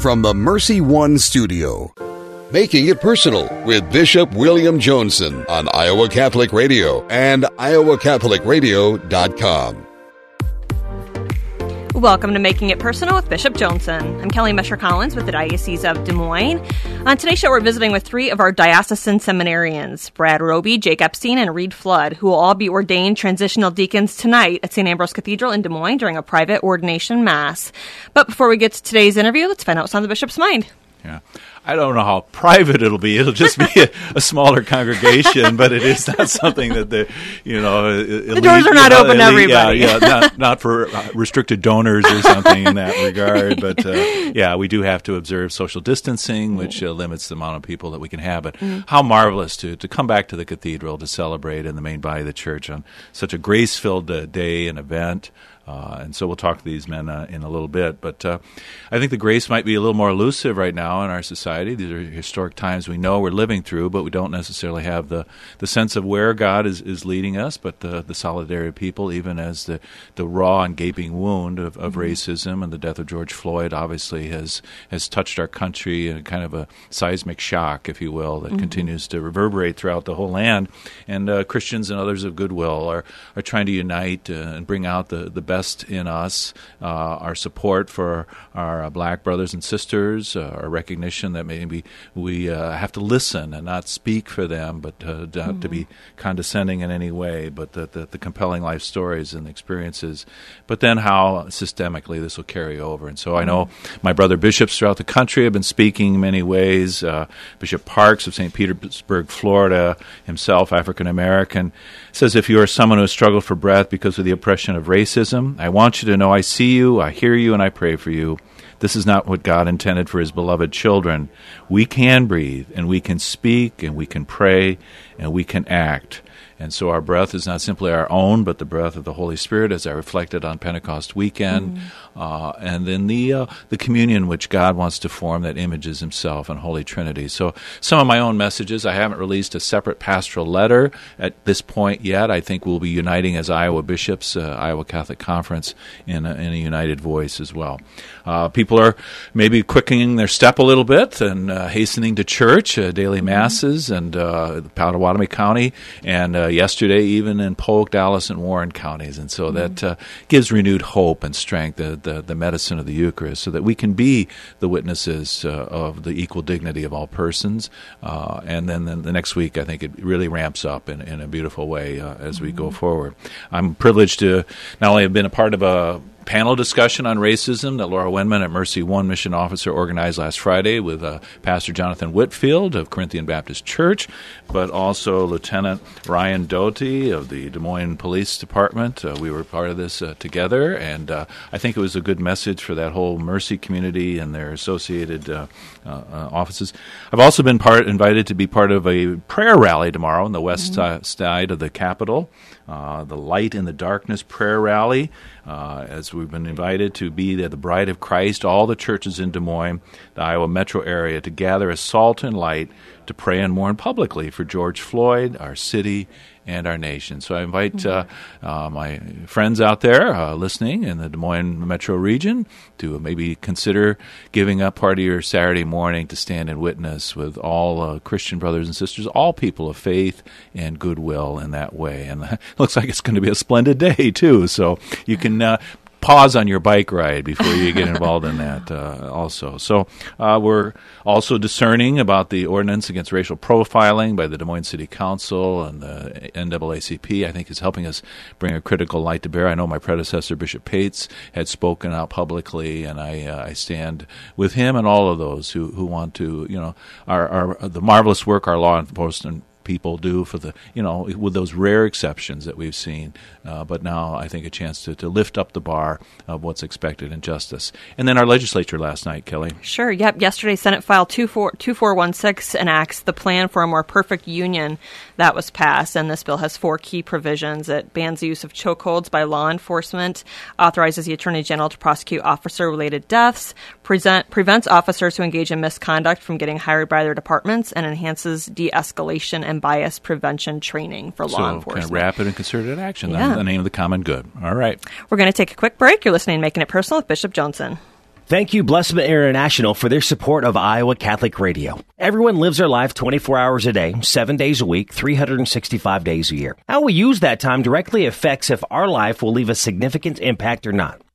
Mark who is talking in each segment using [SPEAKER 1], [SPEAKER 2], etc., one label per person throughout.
[SPEAKER 1] from the Mercy One studio. Making It Personal with Bishop William Joensen on Iowa Catholic Radio and iowacatholicradio.com.
[SPEAKER 2] Welcome to Making It Personal with Bishop Joensen. I'm Kelly Mescher Collins with the Diocese of Des Moines. On today's show, we're visiting with three of our diocesan seminarians Brad Roby, Jake Epstein, and Reed Flood, who will all be ordained transitional deacons tonight at St. Ambrose Cathedral in Des Moines during a private ordination mass. But before we get to today's interview, let's find out what's on the bishop's mind.
[SPEAKER 3] Yeah. I don't know how private it'll be. It'll just be a, a smaller congregation, but it is not something that the you know
[SPEAKER 2] the doors are not
[SPEAKER 3] you know,
[SPEAKER 2] open to everybody.
[SPEAKER 3] Yeah, yeah, not not for restricted donors or something in that regard. But uh, yeah, we do have to observe social distancing, which uh, limits the amount of people that we can have. But mm-hmm. how marvelous to to come back to the cathedral to celebrate in the main body of the church on such a grace filled uh, day and event. Uh, and so we'll talk to these men uh, in a little bit. But uh, I think the grace might be a little more elusive right now in our society. These are historic times we know we're living through, but we don't necessarily have the, the sense of where God is, is leading us, but the, the solidarity of people, even as the, the raw and gaping wound of, of mm-hmm. racism and the death of George Floyd obviously has, has touched our country in kind of a seismic shock, if you will, that mm-hmm. continues to reverberate throughout the whole land. And uh, Christians and others of goodwill are, are trying to unite uh, and bring out the, the best in us, uh, our support for our uh, black brothers and sisters, uh, our recognition that maybe we uh, have to listen and not speak for them, but not mm-hmm. to be condescending in any way, but the, the, the, compelling life stories and experiences. But then how systemically this will carry over. And so I know mm-hmm. my brother bishops throughout the country have been speaking in many ways. Bishop Parkes of St. Petersburg, Florida, himself African American, says if you are someone who has struggled for breath because of the oppression of racism, I want you to know I see you, I hear you, and I pray for you. This is not what God intended for His beloved children. We can breathe, and we can speak, and we can pray, and we can act. And so our breath is not simply our own, but the breath of the Holy Spirit, as I reflected on Pentecost weekend, mm. uh, and then the uh, the communion which God wants to form that images Himself and Holy Trinity. So some of my own messages. I haven't released a separate pastoral letter at this point yet. I think we'll be uniting as Iowa bishops, uh, Iowa Catholic Conference, in a, in a united voice as well. Uh, people are maybe quickening their step a little bit and uh, hastening to church, uh, daily mm-hmm. masses, and uh, Pottawattamie County, and uh, yesterday even in Polk, Dallas, and Warren counties. And so mm-hmm. that uh, gives renewed hope and strength, the, the, the, medicine of the Eucharist, so that we can be the witnesses of the equal dignity of all persons. and then, then, the next week, I think it really ramps up in, in a beautiful way as mm-hmm. we go mm-hmm. forward. I'm privileged to not only have been a part of a panel discussion on racism that Laura Wenman at Mercy One Mission Officer organized last Friday with uh, Pastor Jonathan Whitfield of Corinthian Baptist Church, but also Lieutenant Ryan Doty of the Des Moines Police Department. Uh, we were part of this uh, together, and uh, I think it was a good message for that whole Mercy community and their associated uh, uh, offices. I've also been part invited to be part of a prayer rally tomorrow on the west mm-hmm. side of the Capitol. Uh, the Light in the Darkness prayer rally, uh, as we've been invited to be the, bride of Christ, all the churches in Des Moines, the Iowa metro area, to gather as salt and light to pray and mourn publicly for George Floyd, our city, and our nation. So I invite uh, uh, my friends out there uh, listening in the Des Moines metro region to maybe consider giving up part of your Saturday morning to stand and witness with all uh, Christian brothers and sisters, all people of faith and goodwill in that way. And it looks like it's going to be a splendid day, too. So you can uh, pause on your bike ride before you get involved in that uh, also. So uh, we're also discerning about the ordinance against racial profiling by the Des Moines City Council and the NAACP. I think is helping us bring a critical light to bear. I know my predecessor, Bishop Pates had spoken out publicly, and I, uh, I stand with him and all of those who, who want to, you know, our, our the marvelous work our law enforcement people do for the you know with those rare exceptions that we've seen uh, but now I think a chance to, to lift up the bar of what's expected in justice. And then our legislature last night Kelly.
[SPEAKER 2] Sure yep yesterday Senate file 2416 enacts the plan for a more perfect union that was passed and this bill has four key provisions. It bans the use of chokeholds by law enforcement authorizes the Attorney General to prosecute officer related deaths present, prevents officers who engage in misconduct from getting hired by their departments and enhances de-escalation and bias prevention training for
[SPEAKER 3] so
[SPEAKER 2] law enforcement.
[SPEAKER 3] Kind of rapid and concerted action. Yeah. The name of the common good. All right.
[SPEAKER 2] We're going to take a quick break. You're listening to Making It Personal with Bishop Joensen.
[SPEAKER 4] Thank you, Blessman International, for their support of Iowa Catholic Radio. Everyone lives their life 24 hours a day, 7 days a week, 365 days a year. How we use that time directly affects if our life will leave a significant impact or not.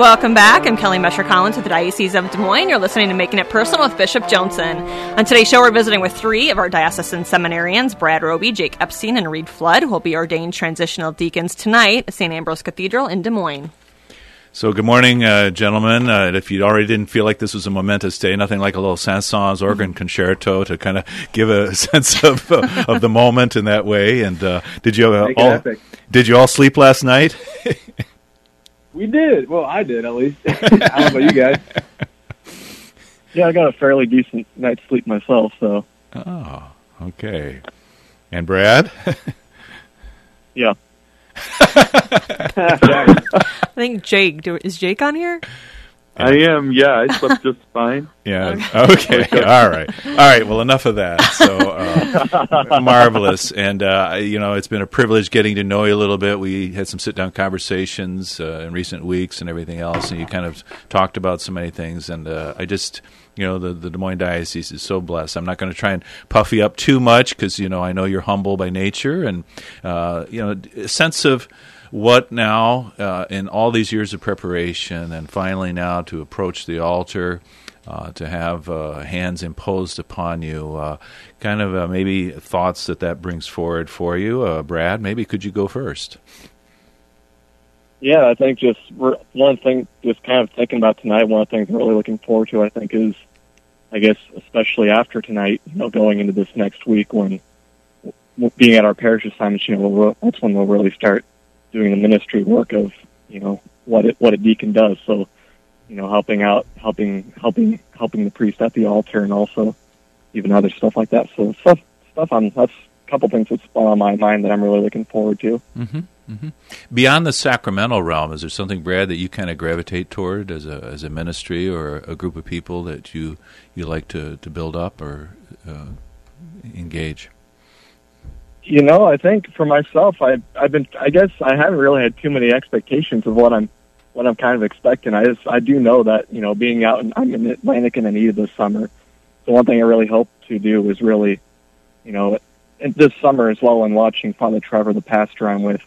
[SPEAKER 2] Welcome back. I'm Kelly Mescher Collins with the Diocese of Des Moines. You're listening to Making It Personal with Bishop Joensen. On today's show, we're visiting with three of our diocesan seminarians Brad Roby, Jake Epstein, and Reed Flood, who will be ordained transitional deacons tonight at St. Ambrose Cathedral in Des Moines.
[SPEAKER 3] So, good morning, uh, gentlemen. Uh, if you already didn't feel like this was a momentous day, nothing like a little Saint-Saëns organ concerto to kind of give a sense of uh, of the moment in that way. And uh, did you uh, all did you all sleep last night?
[SPEAKER 5] We did. Well, I did at least. I don't know about you guys. Yeah, I got a fairly decent night's sleep myself. So.
[SPEAKER 3] Oh, okay. And Brad?
[SPEAKER 5] yeah.
[SPEAKER 2] I think Jake. Do, is Jake on here?
[SPEAKER 6] I am. Yeah, I slept just fine.
[SPEAKER 3] Yeah. Okay. okay. All right. All right. Well, enough of that. So uh, marvelous, and uh, you know, it's been a privilege getting to know you a little bit. We had some sit-down conversations uh, in recent weeks and everything else, and you kind of talked about so many things. And uh, I just, you know, the, the Des Moines diocese is so blessed. I'm not going to try and puff you up too much because you know I know you're humble by nature, and uh, you know, a sense of what now uh, in all these years of preparation and finally now to approach the altar uh, to have uh, hands imposed upon you uh, kind of uh, maybe thoughts that that brings forward for you. Uh, brad maybe could you go first?
[SPEAKER 5] Yeah i think just one thing just kind of thinking about tonight one of the things i'm really looking forward to i think is i guess especially after tonight you know going into this next week when being at our parish assignments you know that's when we'll really start doing the ministry work of you know what it, what a deacon does. So you know helping out, helping helping helping the priest at the altar, and also even other stuff like that. So stuff stuff on that's a couple things that's on my mind that I'm really looking forward to.
[SPEAKER 3] Mm-hmm. Mm-hmm. Beyond the sacramental realm, is there something, Brad, that you kind of gravitate toward as a as a ministry or a group of people that you you like to to build up or uh, engage?
[SPEAKER 5] You know, I think for myself, I've I've been I guess I haven't really had too many expectations of what I'm what I'm kind of expecting. I just I do know that you know being out in, I'm in Atlantic and Anita this summer. The one thing I really hope to do is really, you know, this summer as well, and watching Father Trevor, the pastor I'm with,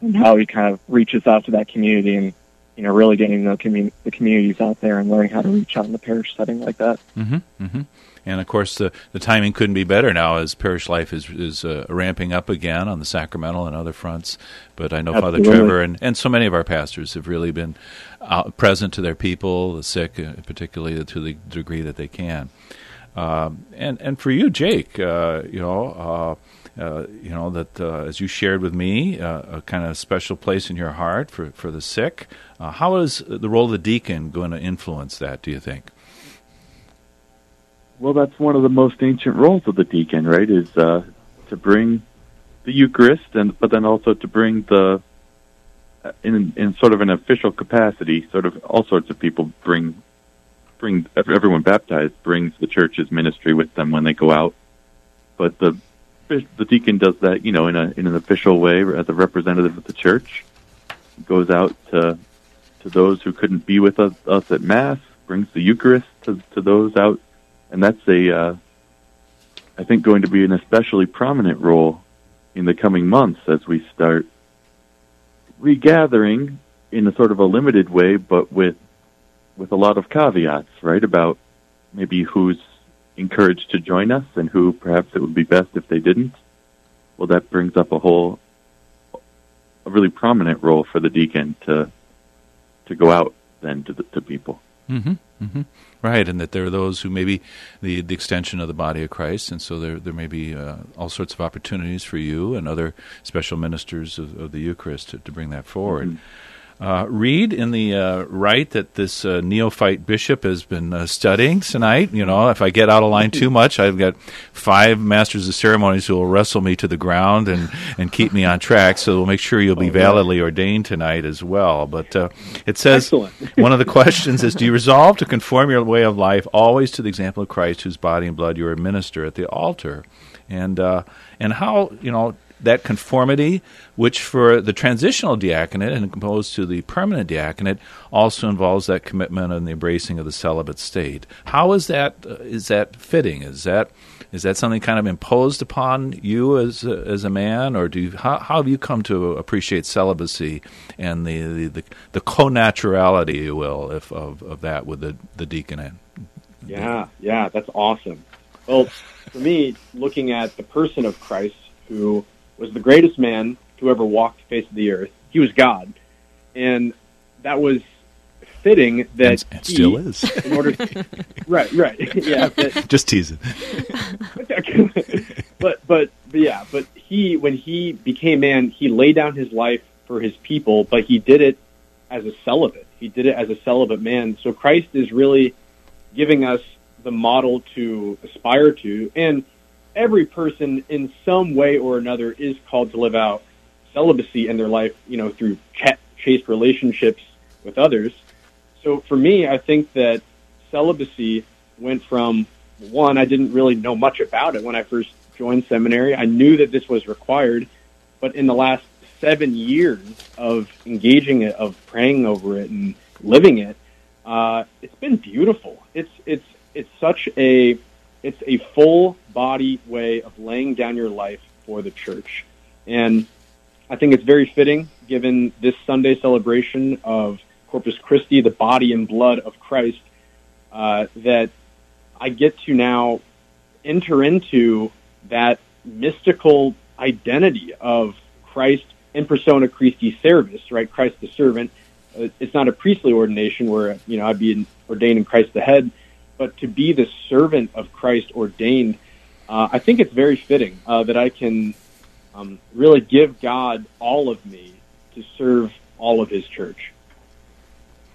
[SPEAKER 5] and how he kind of reaches out to that community and you know really getting the, commun- the communities out there and learning how to reach out in the parish setting like that.
[SPEAKER 3] Mm-hmm, mm-hmm. And of course, the, the timing couldn't be better now as parish life is is uh, ramping up again on the sacramental and other fronts. But I know Absolutely. Father Trevor and, and so many of our pastors have really been out, present to their people, the sick, uh, particularly to the degree that they can. Um, and and for you, Jake, uh, you know. Uh, uh, you know that uh, as you shared with me, a kind of special place in your heart for, for the sick. how is the role of the deacon going to influence that? Do you think?
[SPEAKER 6] Well, that's one of the most ancient roles of the deacon, right? Is uh, to bring the Eucharist, and but then also to bring the uh, in in sort of an official capacity, sort of all sorts of people bring bring everyone baptized brings the church's ministry with them when they go out. But the the deacon does that, you know, in a in an official way as a representative of the church. Goes out to to those who couldn't be with us, us at mass, brings the Eucharist to to those out and that's a, uh, I think, going to be an especially prominent role in the coming months as we start regathering in a sort of a limited way, but with with a lot of caveats, right? About maybe who's encouraged to join us and who perhaps it would be best if they didn't. well, that brings up a whole, a really prominent role for the deacon to to go out then to the, to people.
[SPEAKER 3] Mm-hmm, mm-hmm. Right, and that there are those who may be the, the extension of the body of Christ, and so there there may be uh, all sorts of opportunities for you and other special ministers of, of the Eucharist to, to bring that forward. Mm-hmm. Uh, Reed in the uh, rite that this uh, neophyte bishop has been uh, studying tonight. You know, if I get out of line too much, I've got five masters of ceremonies who will wrestle me to the ground and, and keep me on track. So we'll make sure you'll be validly ordained tonight as well. But uh, it says one of the questions is: Do you resolve to conform your way of life always to the example of Christ, whose body and blood you administer at the altar? And uh, and how you know that conformity, which for the transitional diaconate and opposed to the permanent diaconate, also involves that commitment and the embracing of the celibate state. How is that? Uh, is that fitting? Is that is that something kind of imposed upon you as a, as a man, or do you, how, how have you come to appreciate celibacy and the the, the, the co-naturality, you will, if, of of that with the the deaconate?
[SPEAKER 7] Yeah, yeah, that's awesome. Well, for me, looking at the person of Christ, who was the greatest man to ever walk the face of the earth. He was God, and that was fitting that
[SPEAKER 3] and, and he, still is.
[SPEAKER 7] In order, to, right, right, yeah. That,
[SPEAKER 3] Just teasing.
[SPEAKER 7] but, but but yeah, but he when he became man, he laid down his life for his people, but he did it as a celibate. He did it as a celibate man. So Christ is really giving us the model to aspire to, and every person in some way or another is called to live out celibacy in their life, you know, through ch- chaste relationships with others. So for me, I think that celibacy went from one, I didn't really know much about it when I first joined seminary. I knew that this was required, but in the last seven years of engaging it, of praying over it and living it, uh, it's been beautiful. It's it's it's such a it's a full body way of laying down your life for the church. And I think it's very fitting, given this Sunday celebration of Corpus Christi, the body and blood of Christ, uh, that I get to now enter into that mystical identity of Christ in persona Christi servus, right? Christ the servant. Uh, it's not a priestly ordination where you know I'd be ordained in Christ the head, but to be the servant of Christ ordained, uh, I think it's very fitting uh, that I can um, really give God all of me to serve all of His church.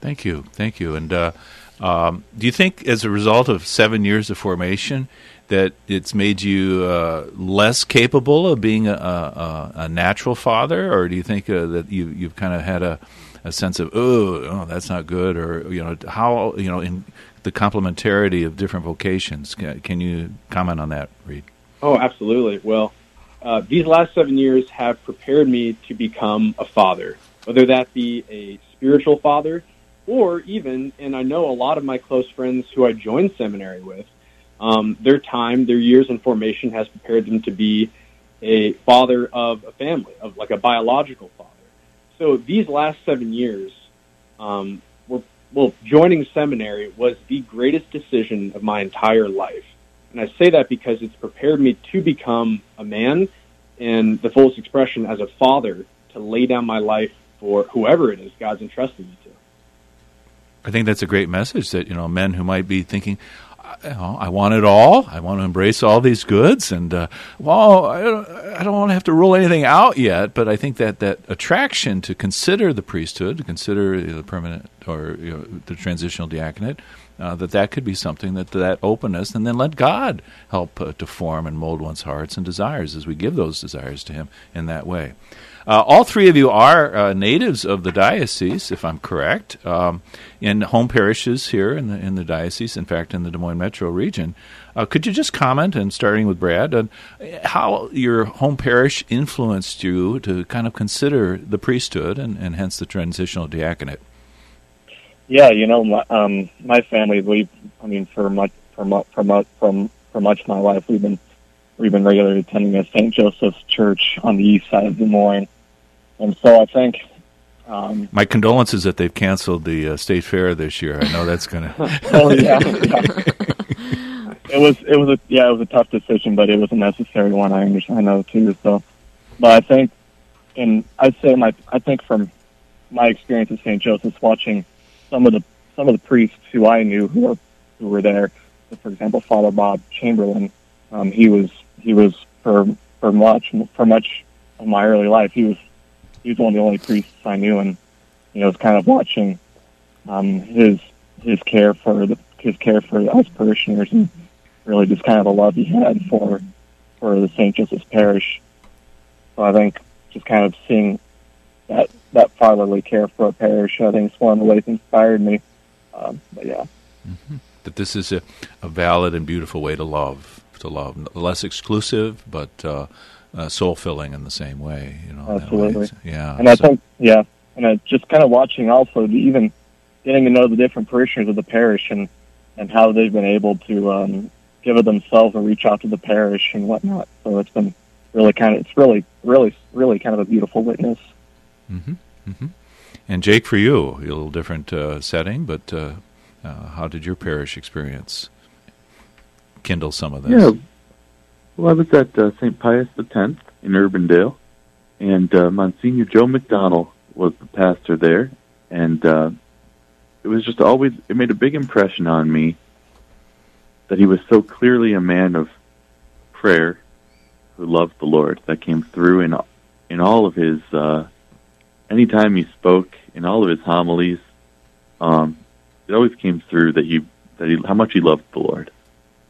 [SPEAKER 3] Thank you, thank you. And uh, um, do you think, as a result of seven years of formation, that it's made you uh, less capable of being a, a, a, natural father, or do you think uh, that you, you've kind of had a, a sense of oh, oh, that's not good, or you know how you know in the complementarity of different vocations. Can you comment on that, Reed?
[SPEAKER 7] Oh, absolutely. Well, uh, these last seven years have prepared me to become a father, whether that be a spiritual father or even, and I know a lot of my close friends who I joined seminary with, um, their time, their years in formation has prepared them to be a father of a family, of like a biological father. So these last seven years um, well, joining seminary was the greatest decision of my entire life. And I say that because it's prepared me to become a man and the fullest expression as a father to lay down my life for whoever it is God's entrusted me to.
[SPEAKER 3] I think that's a great message that, you know, men who might be thinking, you know, I want it all. I want to embrace all these goods, and uh, well, I don't, I don't want to have to rule anything out yet. But I think that that attraction to consider the priesthood, to consider the permanent or you know, the transitional diaconate, uh, that that could be something that that openness, and then let God help uh, to form and mold one's hearts and desires as we give those desires to Him in that way. Uh, all three of you are uh, natives of the diocese, if I'm correct, um, in home parishes here in the in the diocese. In fact, in the Des Moines metro region. Uh, could you just comment, and starting with Brad, on how your home parish influenced you to kind of consider the priesthood and, and hence the transitional diaconate?
[SPEAKER 5] Yeah, you know, my, um, my family, we, I mean, for much, for much, for much, for, for much of my life, we've been, we've been regularly attending a St. Joseph's Church on the east side of Des Moines. And so I think. Um,
[SPEAKER 3] My condolences that they've canceled the uh, state fair this year. I know that's going to.
[SPEAKER 5] oh yeah, yeah. It was it was a yeah it was a tough decision, but it was a necessary one. I understand. I know too. So but I think, and I'd say my, I think from my experience at St. Joseph's, watching some of the some of the priests who I knew who were who were there, for example, Father Bob Chamberlain, um, he was he was for for much for much of my early life. He was he was one of the only priests I knew, and you know, was kind of watching um, his his care for the his care for us parishioners and really just kind of the love he had for for the St. Joseph's Parish. So I think just kind of seeing that that fatherly care for a parish, I think is one of the ways inspired me. Um, but yeah,
[SPEAKER 3] mm-hmm. that this is a, a valid and beautiful way to love, to love, less exclusive, but uh, uh, soul filling in the same way. You know,
[SPEAKER 5] absolutely.
[SPEAKER 3] Yeah,
[SPEAKER 5] and I think yeah, and I just kind of watching also even getting to know the different parishioners of the parish and and how they've been able to um, give of themselves and reach out to the parish and whatnot. So it's been really kind of it's really really really kind of a beautiful witness.
[SPEAKER 3] Mm-hmm. Mm-hmm. And Jake, for you, a little different uh, setting, but uh, uh, how did your parish experience kindle some of this?
[SPEAKER 6] Yeah, well, I was at uh, St. Pius X in Urbandale, and uh, Monsignor Joe McDonnell was the pastor there, and uh, it was just always it made a big impression on me that he was so clearly a man of prayer who loved the Lord. That came through in in all of his anytime he spoke in all of his homilies. Um, it always came through that he that he how much he loved the Lord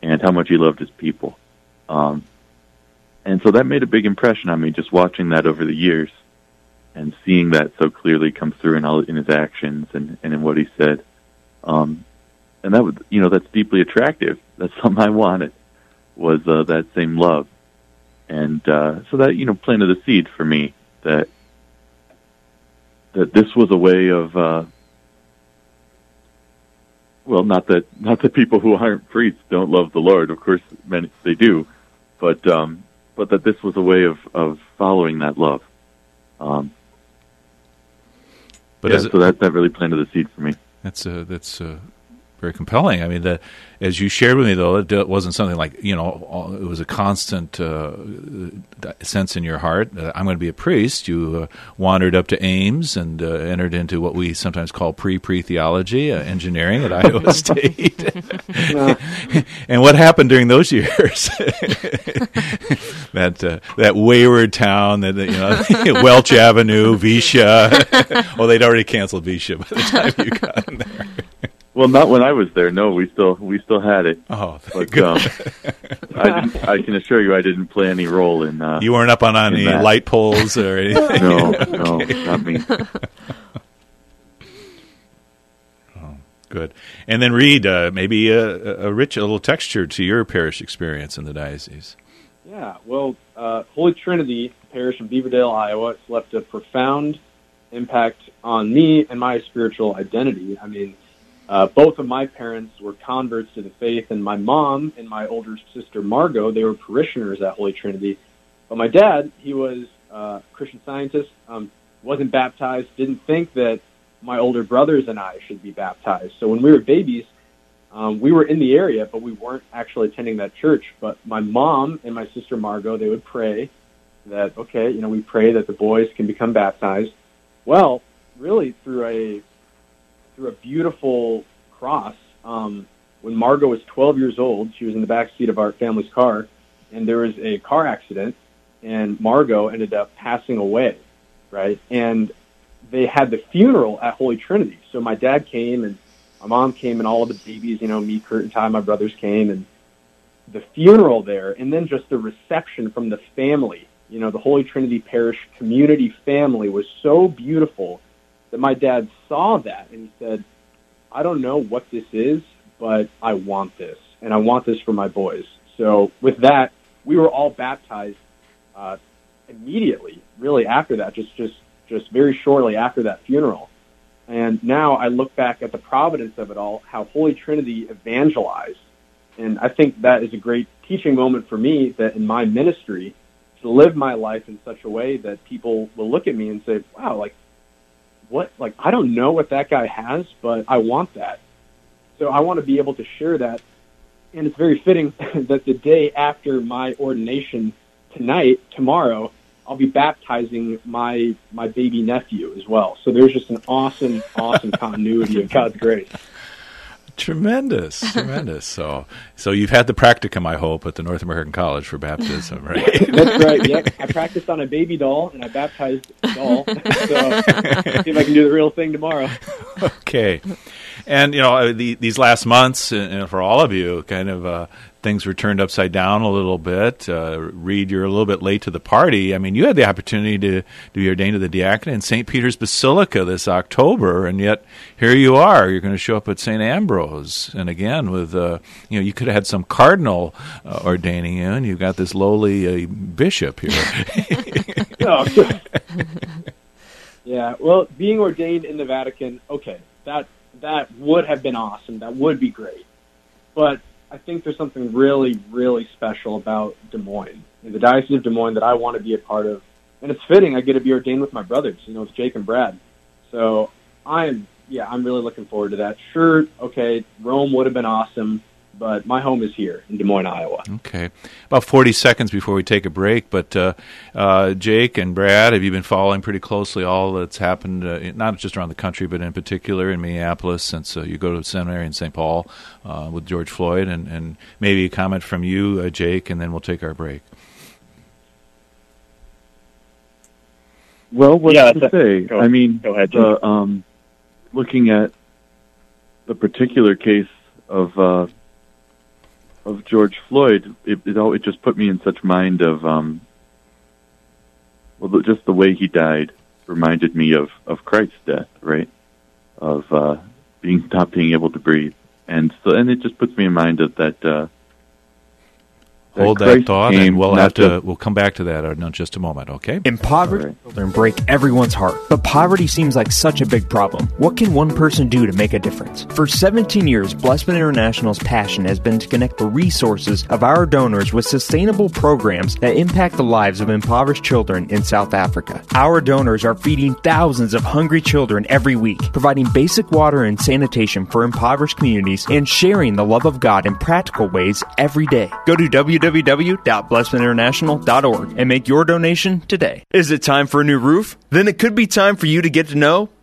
[SPEAKER 6] and how much he loved his people. Um, and so that made a big impression on me just watching that over the years and seeing that so clearly come through in all in his actions and, and in what he said. Um, and that was, you know, that's deeply attractive. That's something I wanted was uh, that same love, and uh, so that you know planted a seed for me that that this was a way of. Uh, well, not that not that people who aren't priests don't love the Lord. Of course, many they do, but um, but that this was a way of of following that love. Um, but yeah, so that that really planted the seed for me.
[SPEAKER 3] That's uh, that's uh, very compelling. I mean, the, as you shared with me, though, it wasn't something like you know, it was a constant uh, sense in your heart. Uh, I'm going to be a priest. You uh, wandered up to Ames and uh, entered into what we sometimes call pre-pre theology, uh, engineering at Iowa State. and what happened during those years? that uh, that wayward town, that you know, Welch Avenue, Veishea. well, they'd already canceled Veishea by the time you got in there.
[SPEAKER 6] Well, not when I was there. No, we still we still had it.
[SPEAKER 3] Oh,
[SPEAKER 6] but um, I. I can assure you, I didn't play any role in. Uh,
[SPEAKER 3] you weren't up on any that. light poles or anything.
[SPEAKER 6] no, no, not me.
[SPEAKER 3] Oh, good. And then Reed uh, maybe a, a, rich, a little texture to your parish experience in the diocese.
[SPEAKER 7] Yeah. Well, uh, Holy Trinity Parish in Beaverdale, Iowa, it's left a profound impact on me and my spiritual identity. I mean uh, both of my parents were converts to the faith, and my mom and my older sister Margot, they were parishioners at Holy Trinity. But my dad, he was uh, a Christian scientist, um, wasn't baptized, didn't think that my older brothers and I should be baptized. So when we were babies, um, we were in the area, but we weren't actually attending that church. But my mom and my sister Margot, they would pray that, okay, you know, we pray that the boys can become baptized. Well, really through a through a beautiful cross. Um, when Margot was 12 years old, she was in the back seat of our family's car, and there was a car accident, and Margot ended up passing away, right? And they had the funeral at Holy Trinity. So my dad came, and my mom came, and all of the babies, you know, me, Kurt, and Ty, my brothers came, and the funeral there, and then just the reception from the family. You know, the Holy Trinity Parish community family was so beautiful that my dad saw that and he said, I don't know what this is, but I want this, and I want this for my boys. So with that, we were all baptized uh, immediately, really after that, just just just very shortly after that funeral. And now I look back at the providence of it all, how Holy Trinity evangelized, and I think that is a great teaching moment for me that in my ministry to live my life in such a way that people will look at me and say, "Wow, like what like I don't know what that guy has, but I want that. So I want to be able to share that. And it's very fitting that the day after my ordination tonight, tomorrow, I'll be baptizing my my baby nephew as well. So there's just an awesome, awesome continuity of God's grace.
[SPEAKER 3] Tremendous, tremendous. So, so you've had the practicum, I hope, at the North American College for baptism, right?
[SPEAKER 7] That's right. Yeah, I practiced on a baby doll and I baptized a doll. so, see if I can do the real thing tomorrow.
[SPEAKER 3] Okay, and you know uh, the, these last months, and for all of you, kind of uh, things were turned upside down a little bit. Uh, Reed, you're a little bit late to the party. I mean, you had the opportunity to, to be ordained to the diaconate in St. Peter's Basilica this October, and yet here you are. You're going to show up at St. Ambrose, and again with uh, you know you could have had some cardinal uh, ordaining you, and you've got this lowly uh, bishop here.
[SPEAKER 7] yeah, well, being ordained in the Vatican, okay, that that would have been awesome. That would be great, but I think there's something really, really special about Des Moines, in the Diocese of Des Moines, that I want to be a part of. And it's fitting I get to be ordained with my brothers, you know, with Jake and Brad. So I'm, yeah, I'm really looking forward to that. Sure, okay, Rome would have been awesome, but my home is here in Des Moines, Iowa.
[SPEAKER 3] Okay. About 40 seconds before we take a break, but uh, uh, Jake and Brad, have you been following pretty closely all that's happened, uh, not just around the country, but in particular in Minneapolis since uh, you go to seminary in St. Paul uh, with George Floyd? And, and maybe a comment from you, uh, Jake, and then we'll take our break.
[SPEAKER 6] Well, what
[SPEAKER 5] Yeah,
[SPEAKER 6] to
[SPEAKER 5] that's
[SPEAKER 6] say?
[SPEAKER 5] go-
[SPEAKER 6] I mean,
[SPEAKER 5] go ahead,
[SPEAKER 6] the, um, looking at the particular case of uh, of George Floyd, it, it it just put me in such mind of um, well, just the way he died reminded me of of Christ's death, right? Of uh, being not being able to breathe, and so and it just puts me in mind of that. Uh,
[SPEAKER 3] Hold that thought, and we'll have to,
[SPEAKER 6] to-
[SPEAKER 3] we'll come back to that in just a moment, okay?
[SPEAKER 8] Impoverished
[SPEAKER 6] All right.
[SPEAKER 8] children break everyone's heart, but poverty seems like such a big problem. What can one person do to make a difference? For 17 years, Blessman International's passion has been to connect the resources of our donors with sustainable programs that impact the lives of impoverished children in South Africa. Our donors are feeding thousands of hungry children every week, providing basic water and sanitation for impoverished communities, and sharing the love of God in practical ways every day. Go to www.blessmaninternational.org and make your donation today. Is it time for a new roof? Then it could be time for you to get to know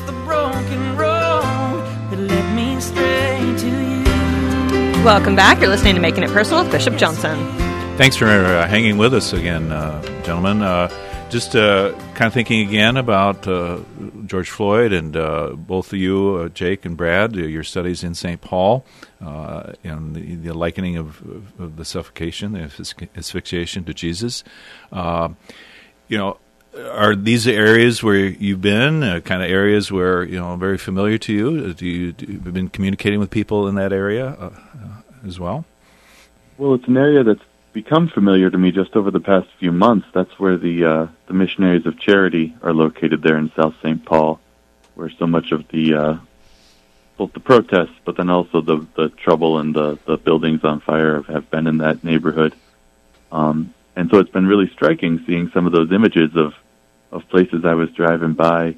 [SPEAKER 9] the broken road that led me straight to you.
[SPEAKER 2] Welcome back. You're listening to Making It Personal with Bishop Joensen.
[SPEAKER 3] Thanks for uh, hanging with us again, uh, gentlemen. Uh, just uh, kind of thinking again about uh, George Floyd and uh, both of you, uh, Jake and Brad, uh, your studies in St. Paul uh, and the, the likening of, of, of the suffocation, the asphyxiation to Jesus. Uh, you know, are these areas where you've been, uh, kind of areas where you know very familiar to you? Do you do, have been communicating with people in that area uh, uh, as well?
[SPEAKER 6] Well, it's an area that's become familiar to me just over the past few months. That's where the uh, the Missionaries of Charity are located there in South St. Paul, where so much of the uh, both the protests, but then also the the trouble and the the buildings on fire have, have been in that neighborhood. Um, and so it's been really striking seeing some of those images of of places I was driving by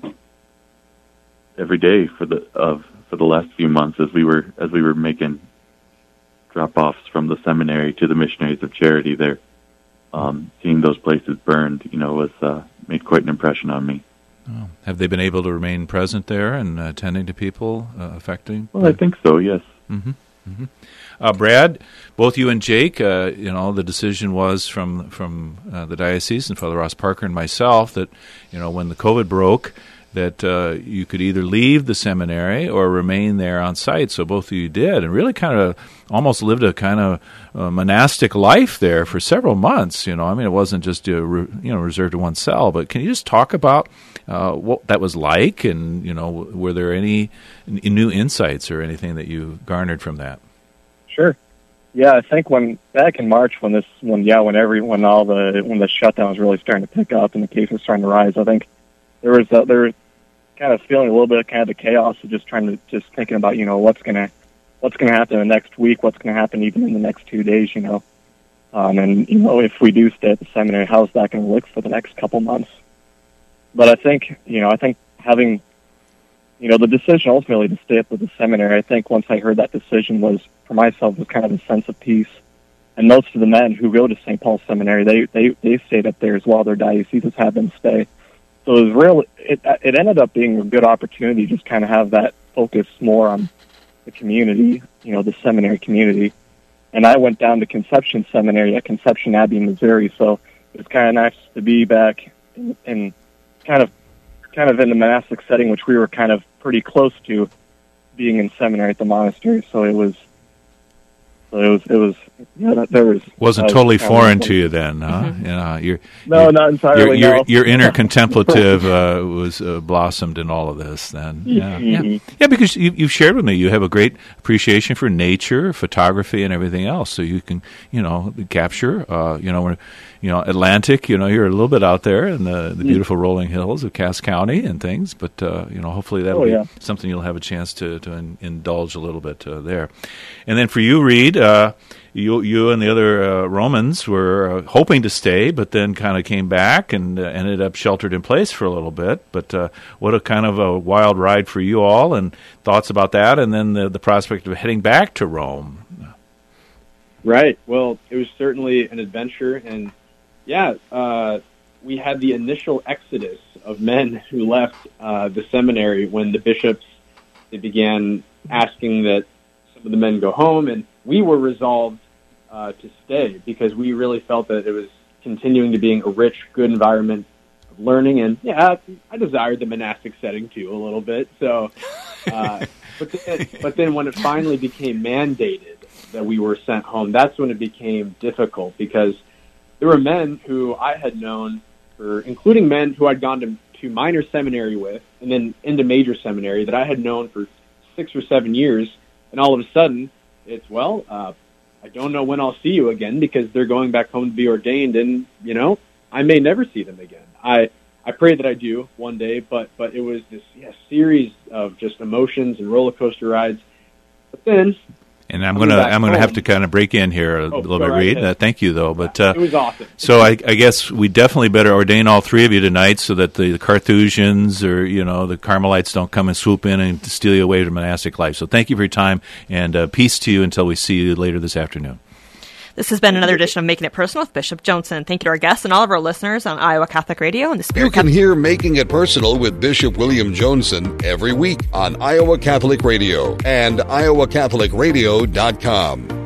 [SPEAKER 6] every day for the of for the last few months as we were as we were making drop offs from the seminary to the missionaries of charity there. Um, seeing those places burned, you know, was uh, made quite an impression on me.
[SPEAKER 3] Oh. Have they been able to remain present there and uh, attending to people uh, affecting?
[SPEAKER 6] Well, I think so. Yes.
[SPEAKER 3] Mm-hmm. Mm-hmm. Uh, Brad, both you and Jake, uh, you know, the decision was from from uh, the diocese and Father Ross Parker and myself that, you know, when the COVID broke, that uh, you could either leave the seminary or remain there on site. So both of you did, and really kind of almost lived a kind of uh, monastic life there for several months. You know, I mean, it wasn't just uh, re- you know reserved to one cell. But can you just talk about uh, what that was like, and you know, were there any new insights or anything that you garnered from that?
[SPEAKER 5] Sure. Yeah, I think when back in March when this when yeah when every when all the when the shutdown was really starting to pick up and the cases were starting to rise, I think there was a, there was kind of feeling a little bit of kind of the chaos of just trying to just thinking about you know what's gonna what's gonna happen in the next week, what's gonna happen even in the next two days, you know, um, and you know if we do stay at the seminary, how's that to look for the next couple months? But I think you know I think having you know the decision ultimately to stay up with the seminary, I think once I heard that decision was for myself was kind of a sense of peace. And most of the men who go to St. Paul Seminary, they they they stayed up there as well. Their dioceses had them stay. So it was real. It it ended up being a good opportunity, just kind of have that focus more on the community, you know, the seminary community. And I went down to Conception Seminary at Conception Abbey, Missouri. So it was kind of nice to be back in, in kind of kind of in the monastic setting, which we were kind of pretty close to being in seminary at the monastery. So it was so it was, it was, yeah, there was.
[SPEAKER 3] Wasn't
[SPEAKER 5] uh,
[SPEAKER 3] totally foreign to you then, huh? You know, your,
[SPEAKER 5] No,
[SPEAKER 3] your-
[SPEAKER 5] not entirely,
[SPEAKER 3] Your, your,
[SPEAKER 5] no.
[SPEAKER 3] your inner contemplative uh, was uh, blossomed in all of this. Then, yeah, yeah,
[SPEAKER 5] Mhm.
[SPEAKER 3] yeah. Because you, you've shared with me, you have a great appreciation for nature, photography, and everything else. So you can, you know, capture. Uh, you know, when, you know, Atlantic. You know, you're a little bit out there in the, the
[SPEAKER 5] Mm.
[SPEAKER 3] beautiful rolling hills of Cass County and things. But uh, you know, hopefully that'll
[SPEAKER 5] Oh,
[SPEAKER 3] be
[SPEAKER 5] yeah.
[SPEAKER 3] something you'll have a chance to to in, indulge a little bit uh, there. And then for you, Reed, uh, you you and the other uh, Romans were uh, hoping to stay, but then kind of came back and uh, ended up sheltered in place for a little bit. But uh, what a kind of a wild ride for you all, and thoughts about that, and then the the prospect of heading back to Rome.
[SPEAKER 7] Right. Well, it was certainly an adventure, and yeah, uh, we had the initial exodus of men who left uh, the seminary when the bishops they began asking that some of the men go home, and we were resolved uh, to stay because we really felt that it was continuing to being a rich, good environment of learning, and yeah, I desired the monastic setting too a little bit. So, uh, but then, but then when it finally became mandated that we were sent home, that's when it became difficult because there were men who I had known for, including men who I'd gone to, to minor seminary with and then into major seminary that I had known for six or seven years. And all of a sudden it's, well, uh, I don't know when I'll see you again because they're going back home to be ordained and, you know, I may never see them again. I, I pray that I do one day, but, but it was this yeah, series of just emotions and roller coaster rides. But then
[SPEAKER 3] And I'm gonna I'm gonna have to kind of break in here a
[SPEAKER 7] Oh,
[SPEAKER 3] little bit,
[SPEAKER 7] right
[SPEAKER 3] Reed. Uh, thank you though, but uh,
[SPEAKER 7] it was awesome.
[SPEAKER 3] So I, I guess we definitely better ordain all three of you tonight, so that the, the Carthusians or you know the Carmelites don't come and swoop in and steal you away from monastic life. So thank you for your time and uh, peace to you until we see you later this afternoon.
[SPEAKER 2] This has been another edition of Making It Personal with Bishop Joensen. Thank you to our guests and all of our listeners on Iowa Catholic Radio and the Spirit.
[SPEAKER 1] You can
[SPEAKER 2] Catholic.
[SPEAKER 1] hear Making It Personal with Bishop William Joensen every week on Iowa Catholic Radio and iowacatholicradio.com.